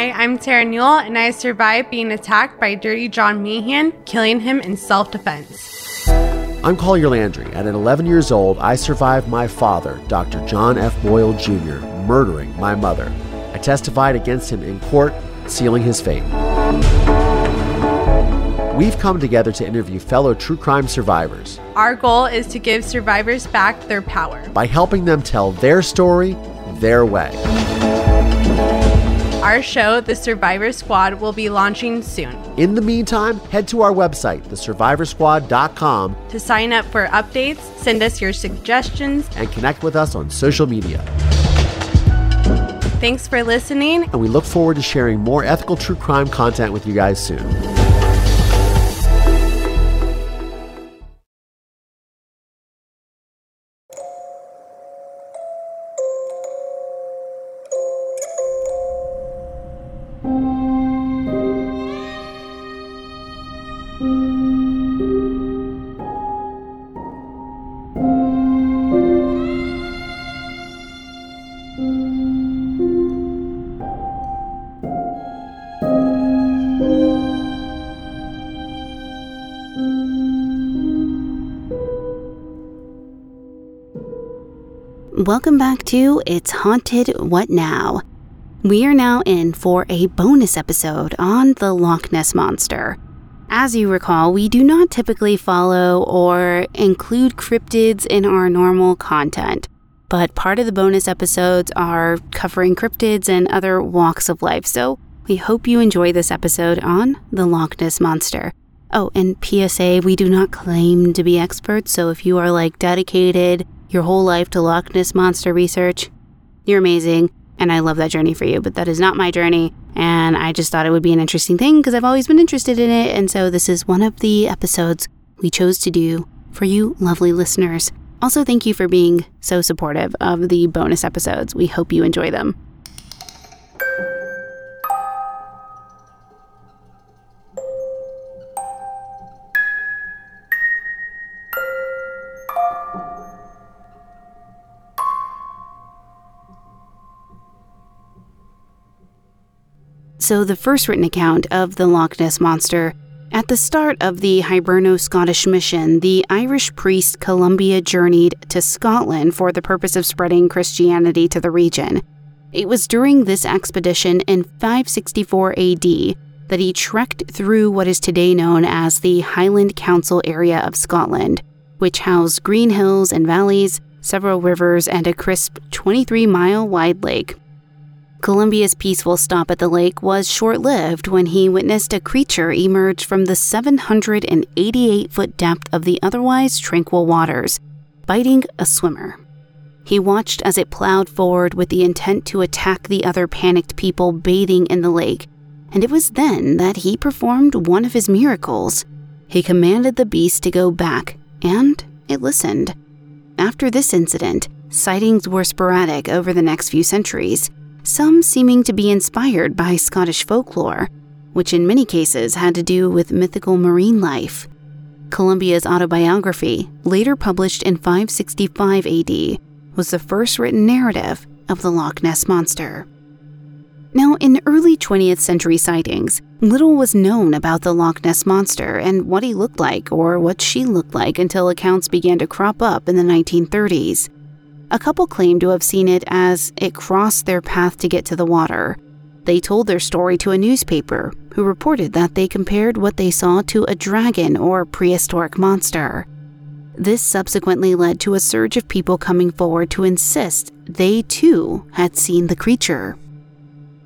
Hi, I'm Tara Newell, and I survived being attacked by Dirty John Meehan, killing him in self defense. I'm Collier Landry. and At 11 years old, I survived my father, Dr. John F. Boyle Jr., murdering my mother. I testified against him in court, sealing his fate. We've come together to interview fellow true crime survivors Our goal is to give survivors back their power. by helping them tell their story their way. Our show, The Survivor Squad, will be launching soon. In the meantime, head to our website, thesurvivorsquad.com, To sign up for updates, send us your suggestions. and connect with us on social media. Thanks for listening. And we look forward to sharing more ethical true crime content with you guys soon. Welcome back to It's Haunted What Now? We are now in for a bonus episode on the Loch Ness Monster. As you recall, we do not typically follow or include cryptids in our normal content, but part of the bonus episodes are covering cryptids and other walks of life, so we hope you enjoy this episode on the Loch Ness Monster. Oh, and PSA, we do not claim to be experts, so if you are like dedicated your whole life to Loch Ness Monster research, you're amazing, and I love that journey for you, but that is not my journey, and I just thought it would be an interesting thing because I've always been interested in it, and so this is one of the episodes we chose to do for you lovely listeners. Also, thank you for being so supportive of the bonus episodes. We hope you enjoy them. So, the first written account of the Loch Ness Monster. At the start of the Hiberno Scottish mission, the Irish priest Columba journeyed to Scotland for the purpose of spreading Christianity to the region. It was during this expedition in 564 AD that he trekked through what is today known as the Highland Council area of Scotland, which housed green hills and valleys, several rivers, and a crisp 23 mile wide lake. Columba's peaceful stop at the lake was short lived when he witnessed a creature emerge from the 788 foot depth of the otherwise tranquil waters, biting a swimmer. He watched as it plowed forward with the intent to attack the other panicked people bathing in the lake, and it was then that he performed one of his miracles. He commanded the beast to go back, and it listened. After this incident, sightings were sporadic over the next few centuries some seeming to be inspired by Scottish folklore, which in many cases had to do with mythical marine life. Columba's autobiography, later published in 565 AD, was the first written narrative of the Loch Ness Monster. Now, in early 20th century sightings, little was known about the Loch Ness Monster and what he looked like or what she looked like until accounts began to crop up in the 1930s. A couple claimed to have seen it as it crossed their path to get to the water. They told their story to a newspaper, who reported that they compared what they saw to a dragon or prehistoric monster. This subsequently led to a surge of people coming forward to insist they too had seen the creature.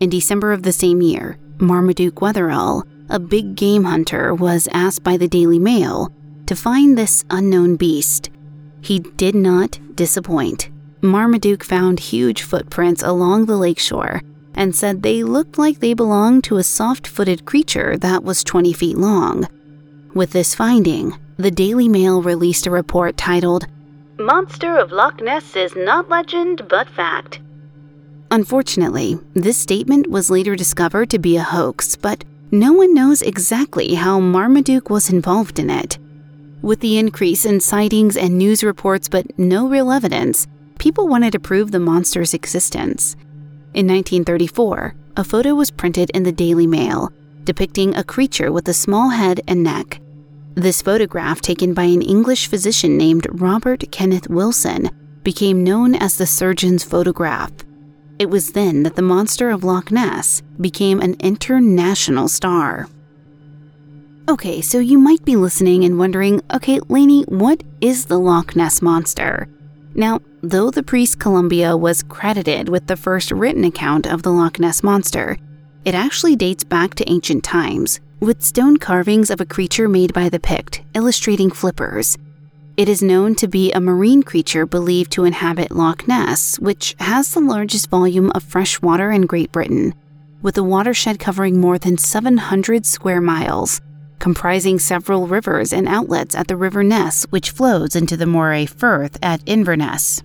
In December of the same year, Marmaduke Wetherell, a big game hunter, was asked by the Daily Mail to find this unknown beast. He did not disappoint. Marmaduke found huge footprints along the lakeshore and said they looked like they belonged to a soft footed creature that was 20 feet long. With this finding, the Daily Mail released a report titled, Monster of Loch Ness is not legend but fact. Unfortunately, this statement was later discovered to be a hoax, but no one knows exactly how Marmaduke was involved in it. With the increase in sightings and news reports but no real evidence, people wanted to prove the monster's existence. In 1934, a photo was printed in the Daily Mail depicting a creature with a small head and neck. This photograph, taken by an English physician named Robert Kenneth Wilson, became known as the surgeon's photograph. It was then that the monster of Loch Ness became an international star. Okay, so you might be listening and wondering okay, Lainey, what is the Loch Ness monster? Now, though the priest Columba was credited with the first written account of the Loch Ness monster, it actually dates back to ancient times, with stone carvings of a creature made by the Pict illustrating flippers. It is known to be a marine creature believed to inhabit Loch Ness, which has the largest volume of fresh water in Great Britain, with a watershed covering more than 700 square miles comprising several rivers and outlets at the River Ness, which flows into the Moray Firth at Inverness.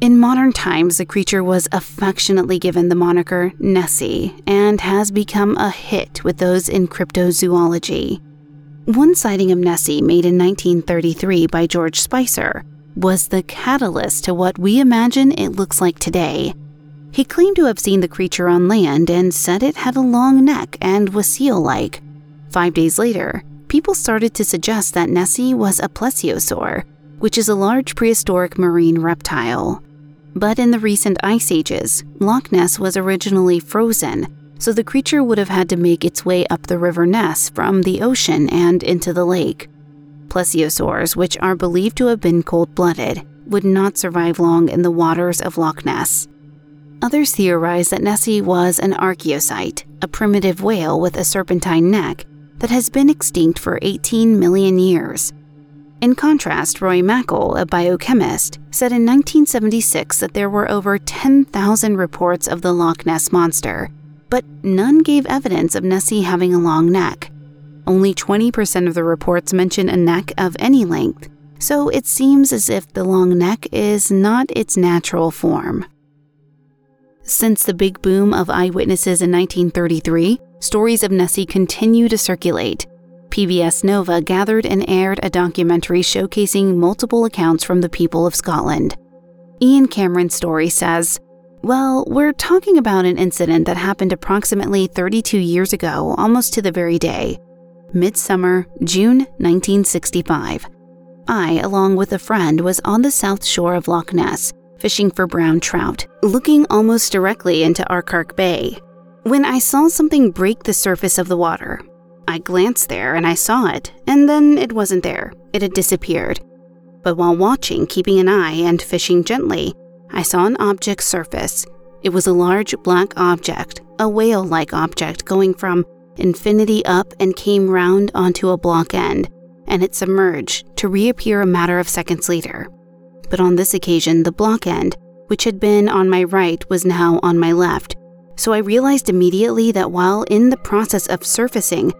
In modern times, the creature was affectionately given the moniker Nessie and has become a hit with those in cryptozoology. One sighting of Nessie, made in 1933 by George Spicer, was the catalyst to what we imagine it looks like today. He claimed to have seen the creature on land and said it had a long neck and was seal like, Five days later, people started to suggest that Nessie was a plesiosaur, which is a large prehistoric marine reptile. But in the recent ice ages, Loch Ness was originally frozen, so the creature would have had to make its way up the River Ness from the ocean and into the lake. Plesiosaurs, which are believed to have been cold blooded, would not survive long in the waters of Loch Ness. Others theorize that Nessie was an archaeocete, a primitive whale with a serpentine neck that has been extinct for 18 million years. In contrast, Roy Mackal, a biochemist, said in 1976 that there were over 10,000 reports of the Loch Ness monster, but none gave evidence of Nessie having a long neck. Only 20% of the reports mention a neck of any length, so it seems as if the long neck is not its natural form. Since the big boom of eyewitnesses in 1933, stories of Nessie continue to circulate. PBS Nova gathered and aired a documentary showcasing multiple accounts from the people of Scotland. Ian Cameron's story says, Well, we're talking about an incident that happened approximately 32 years ago, almost to the very day. Midsummer, June 1965. I, along with a friend, was on the south shore of Loch Ness fishing for brown trout, looking almost directly into Urquhart Bay, when I saw something break the surface of the water. I glanced there and I saw it, and then it wasn't there. It had disappeared. But while watching, keeping an eye, and fishing gently, I saw an object surface. It was a large black object, a whale like object going from infinity up and came round onto a block end, and it submerged to reappear a matter of seconds later but on this occasion, the block end, which had been on my right, was now on my left. So I realized immediately that while in the process of surfacing,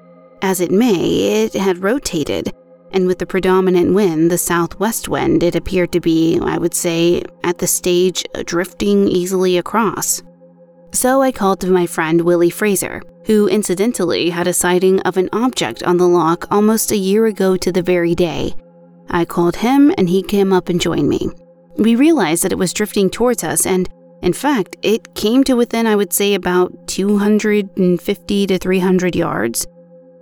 as it may, it had rotated, and with the predominant wind, the southwest wind, it appeared to be, I would say, at the stage drifting easily across. So I called to my friend Willie Fraser, who incidentally had a sighting of an object on the lock almost a year ago to the very day. I called him and he came up and joined me. We realized that it was drifting towards us, and in fact, it came to within, I would say, about 250 to 300 yards.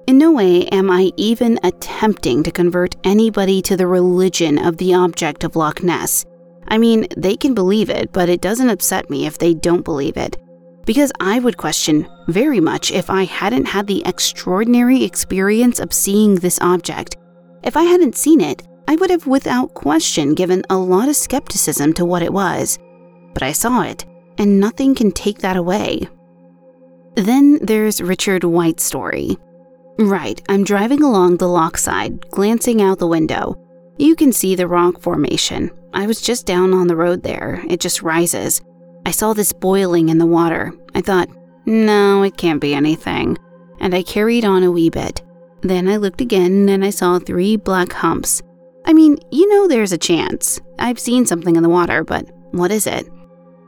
In no way am I even attempting to convert anybody to the religion of the object of Loch Ness. I mean, they can believe it, but it doesn't upset me if they don't believe it. Because I would question very much if I hadn't had the extraordinary experience of seeing this object. If I hadn't seen it, I would have without question given a lot of skepticism to what it was. But I saw it, and nothing can take that away. Then there's Richard White's story. Right, I'm driving along the loch side, glancing out the window. You can see the rock formation. I was just down on the road there, it just rises. I saw this boiling in the water. I thought, no, it can't be anything. And I carried on a wee bit. Then I looked again and I saw three black humps. I mean, you know there's a chance. I've seen something in the water, but what is it?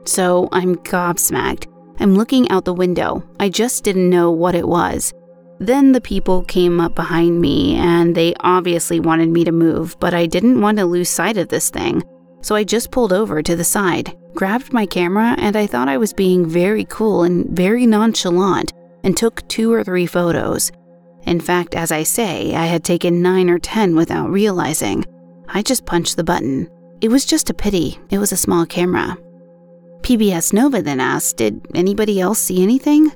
So I'm gobsmacked. I'm looking out the window. I just didn't know what it was. Then the people came up behind me and they obviously wanted me to move, but I didn't want to lose sight of this thing. so I just pulled over to the side, grabbed my camera, and I thought I was being very cool and very nonchalant and took two or three photos. In fact, as I say, I had taken nine or ten without realizing. I just punched the button. It was just a pity, it was a small camera. PBS Nova then asked, Did anybody else see anything?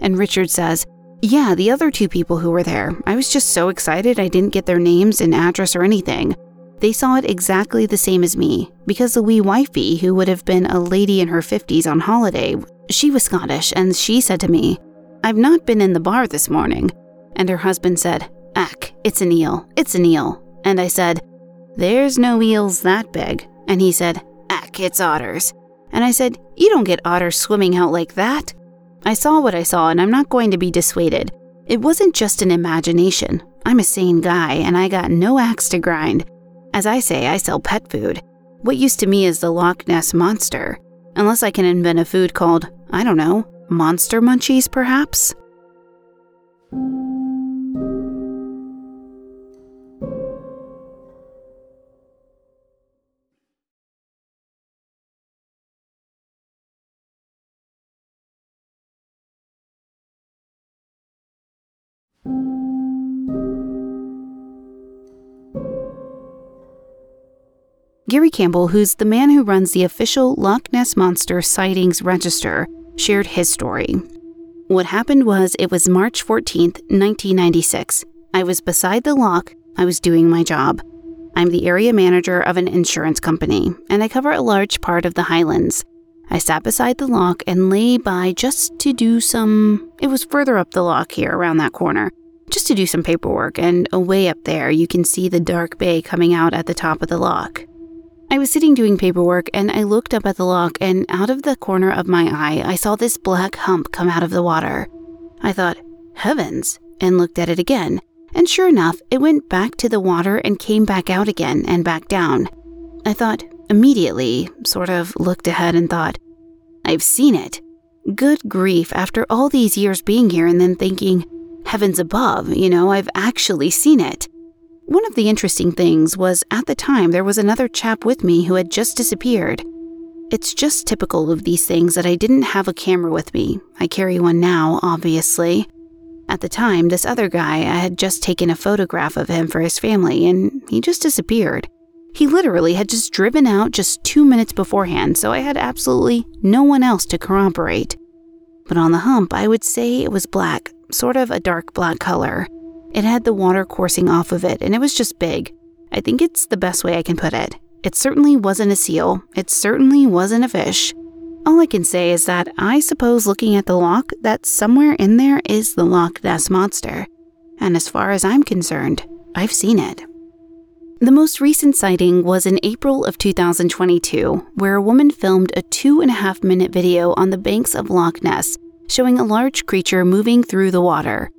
And Richard says, Yeah, the other two people who were there. I was just so excited I didn't get their names and address or anything. They saw it exactly the same as me, because the wee wifey, who would have been a lady in her 50s on holiday, she was Scottish, and she said to me, I've not been in the bar this morning. And her husband said, Ack, it's an eel, it's an eel. And I said, There's no eels that big. And he said, Ack, it's otters. And I said, You don't get otters swimming out like that. I saw what I saw, and I'm not going to be dissuaded. It wasn't just an imagination. I'm a sane guy, and I got no axe to grind. As I say, I sell pet food. What used to me is the Loch Ness Monster. Unless I can invent a food called, I don't know, Monster Munchies, perhaps? Gary Campbell, who's the man who runs the official Loch Ness Monster Sightings Register, shared his story. What happened was it was March 14th, 1996. I was beside the loch, I was doing my job. I'm the area manager of an insurance company, and I cover a large part of the Highlands. I sat beside the lock and lay by just to do some. It was further up the lock here, around that corner, just to do some paperwork, and away up there you can see the dark bay coming out at the top of the lock. I was sitting doing paperwork and I looked up at the lock, and out of the corner of my eye, I saw this black hump come out of the water. I thought, heavens, and looked at it again. And sure enough, it went back to the water and came back out again and back down. I thought, immediately, sort of looked ahead and thought, I've seen it. Good grief, after all these years being here and then thinking, heavens above, you know, I've actually seen it. One of the interesting things was at the time there was another chap with me who had just disappeared. It's just typical of these things that I didn't have a camera with me. I carry one now, obviously. At the time, this other guy, I had just taken a photograph of him for his family, and he just disappeared. He literally had just driven out just two minutes beforehand, so I had absolutely no one else to corroborate. But on the hump, I would say it was black, sort of a dark black color. It had the water coursing off of it, and it was just big. I think it's the best way I can put it. It certainly wasn't a seal. It certainly wasn't a fish. All I can say is that I suppose looking at the lock, that somewhere in there is the Loch Ness Monster. And as far as I'm concerned, I've seen it. The most recent sighting was in April of 2022, where a woman filmed a two and a half minute video on the banks of Loch Ness showing a large creature moving through the water.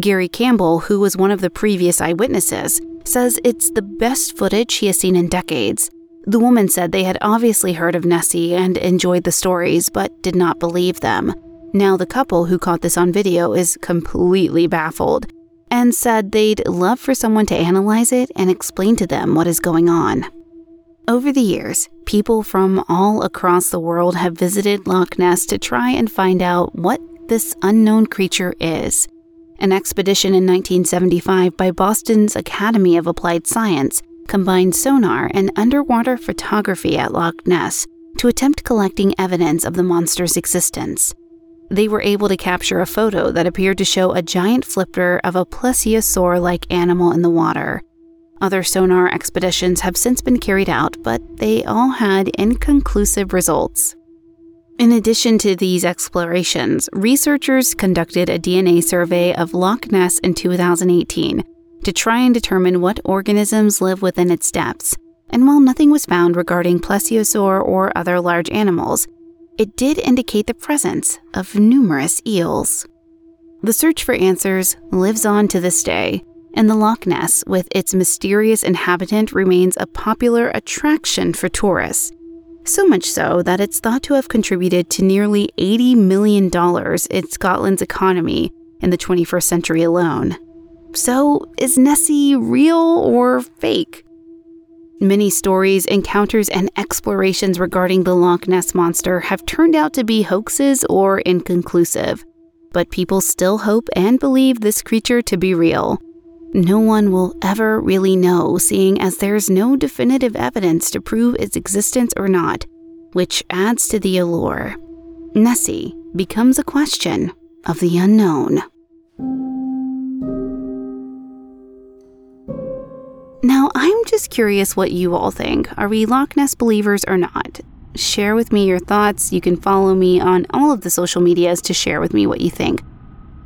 Gary Campbell, who was one of the previous eyewitnesses, says it's the best footage he has seen in decades. The woman said they had obviously heard of Nessie and enjoyed the stories, but did not believe them. Now, the couple who caught this on video is completely baffled and said they'd love for someone to analyze it and explain to them what is going on. Over the years, people from all across the world have visited Loch Ness to try and find out what this unknown creature is. An expedition in 1975 by Boston's Academy of Applied Science combined sonar and underwater photography at Loch Ness to attempt collecting evidence of the monster's existence. They were able to capture a photo that appeared to show a giant flipper of a plesiosaur like animal in the water. Other sonar expeditions have since been carried out, but they all had inconclusive results. In addition to these explorations, researchers conducted a DNA survey of Loch Ness in 2018 to try and determine what organisms live within its depths. And while nothing was found regarding plesiosaur or other large animals, it did indicate the presence of numerous eels. The search for answers lives on to this day, and the Loch Ness, with its mysterious inhabitant, remains a popular attraction for tourists so much so that it's thought to have contributed to nearly $80 million in Scotland's economy in the 21st century alone. So, is Nessie real or fake? Many stories, encounters, and explorations regarding the Loch Ness Monster have turned out to be hoaxes or inconclusive, but people still hope and believe this creature to be real. No one will ever really know, seeing as there's no definitive evidence to prove its existence or not, which adds to the allure. Nessie becomes a question of the unknown. Now, I'm just curious what you all think. Are we Loch Ness believers or not? Share with me your thoughts. You can follow me on all of the social medias to share with me what you think.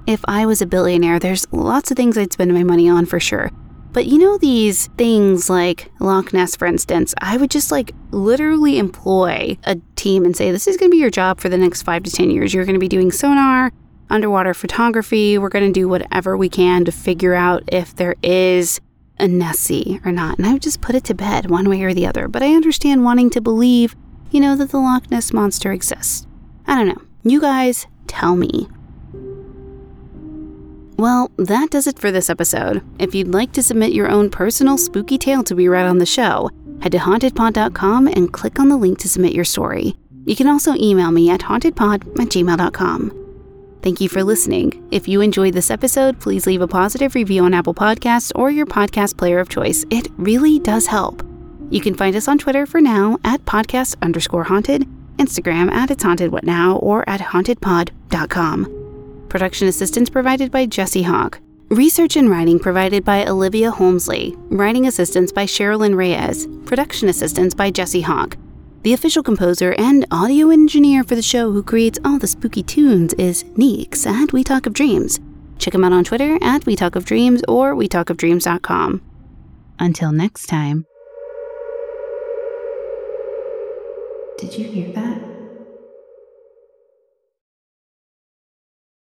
If I was a billionaire, there's lots of things I'd spend my money on for sure. But you know, these things like Loch Ness, for instance, I would just like literally employ a team and say, This is going to be your job for the next five to 10 years. You're going to be doing sonar, underwater photography. We're going to do whatever we can to figure out if there is a Nessie or not. And I would just put it to bed one way or the other. But I understand wanting to believe, you know, that the Loch Ness monster exists. I don't know. You guys tell me. Well, that does it for this episode. If you'd like to submit your own personal spooky tale to be read on the show, head to hauntedpod.com and click on the link to submit your story. You can also email me at hauntedpod at gmail.com. Thank you for listening. If you enjoyed this episode, please leave a positive review on Apple Podcasts or your podcast player of choice. It really does help. You can find us on Twitter for now at podcast underscore haunted, Instagram at it's haunted what now, or at hauntedpod.com. Production assistance provided by Jesse Hawk. Research and writing provided by Olivia Homsley. Writing assistance by Sherilyn Reyes. Production assistance by Jesse Hawk. The official composer and audio engineer for the show who creates all the spooky tunes is Neeks at We Talk of Dreams. Check him out on Twitter at We Talk of Dreams or WeTalkOfDreams.com. Until next time. Did you hear that?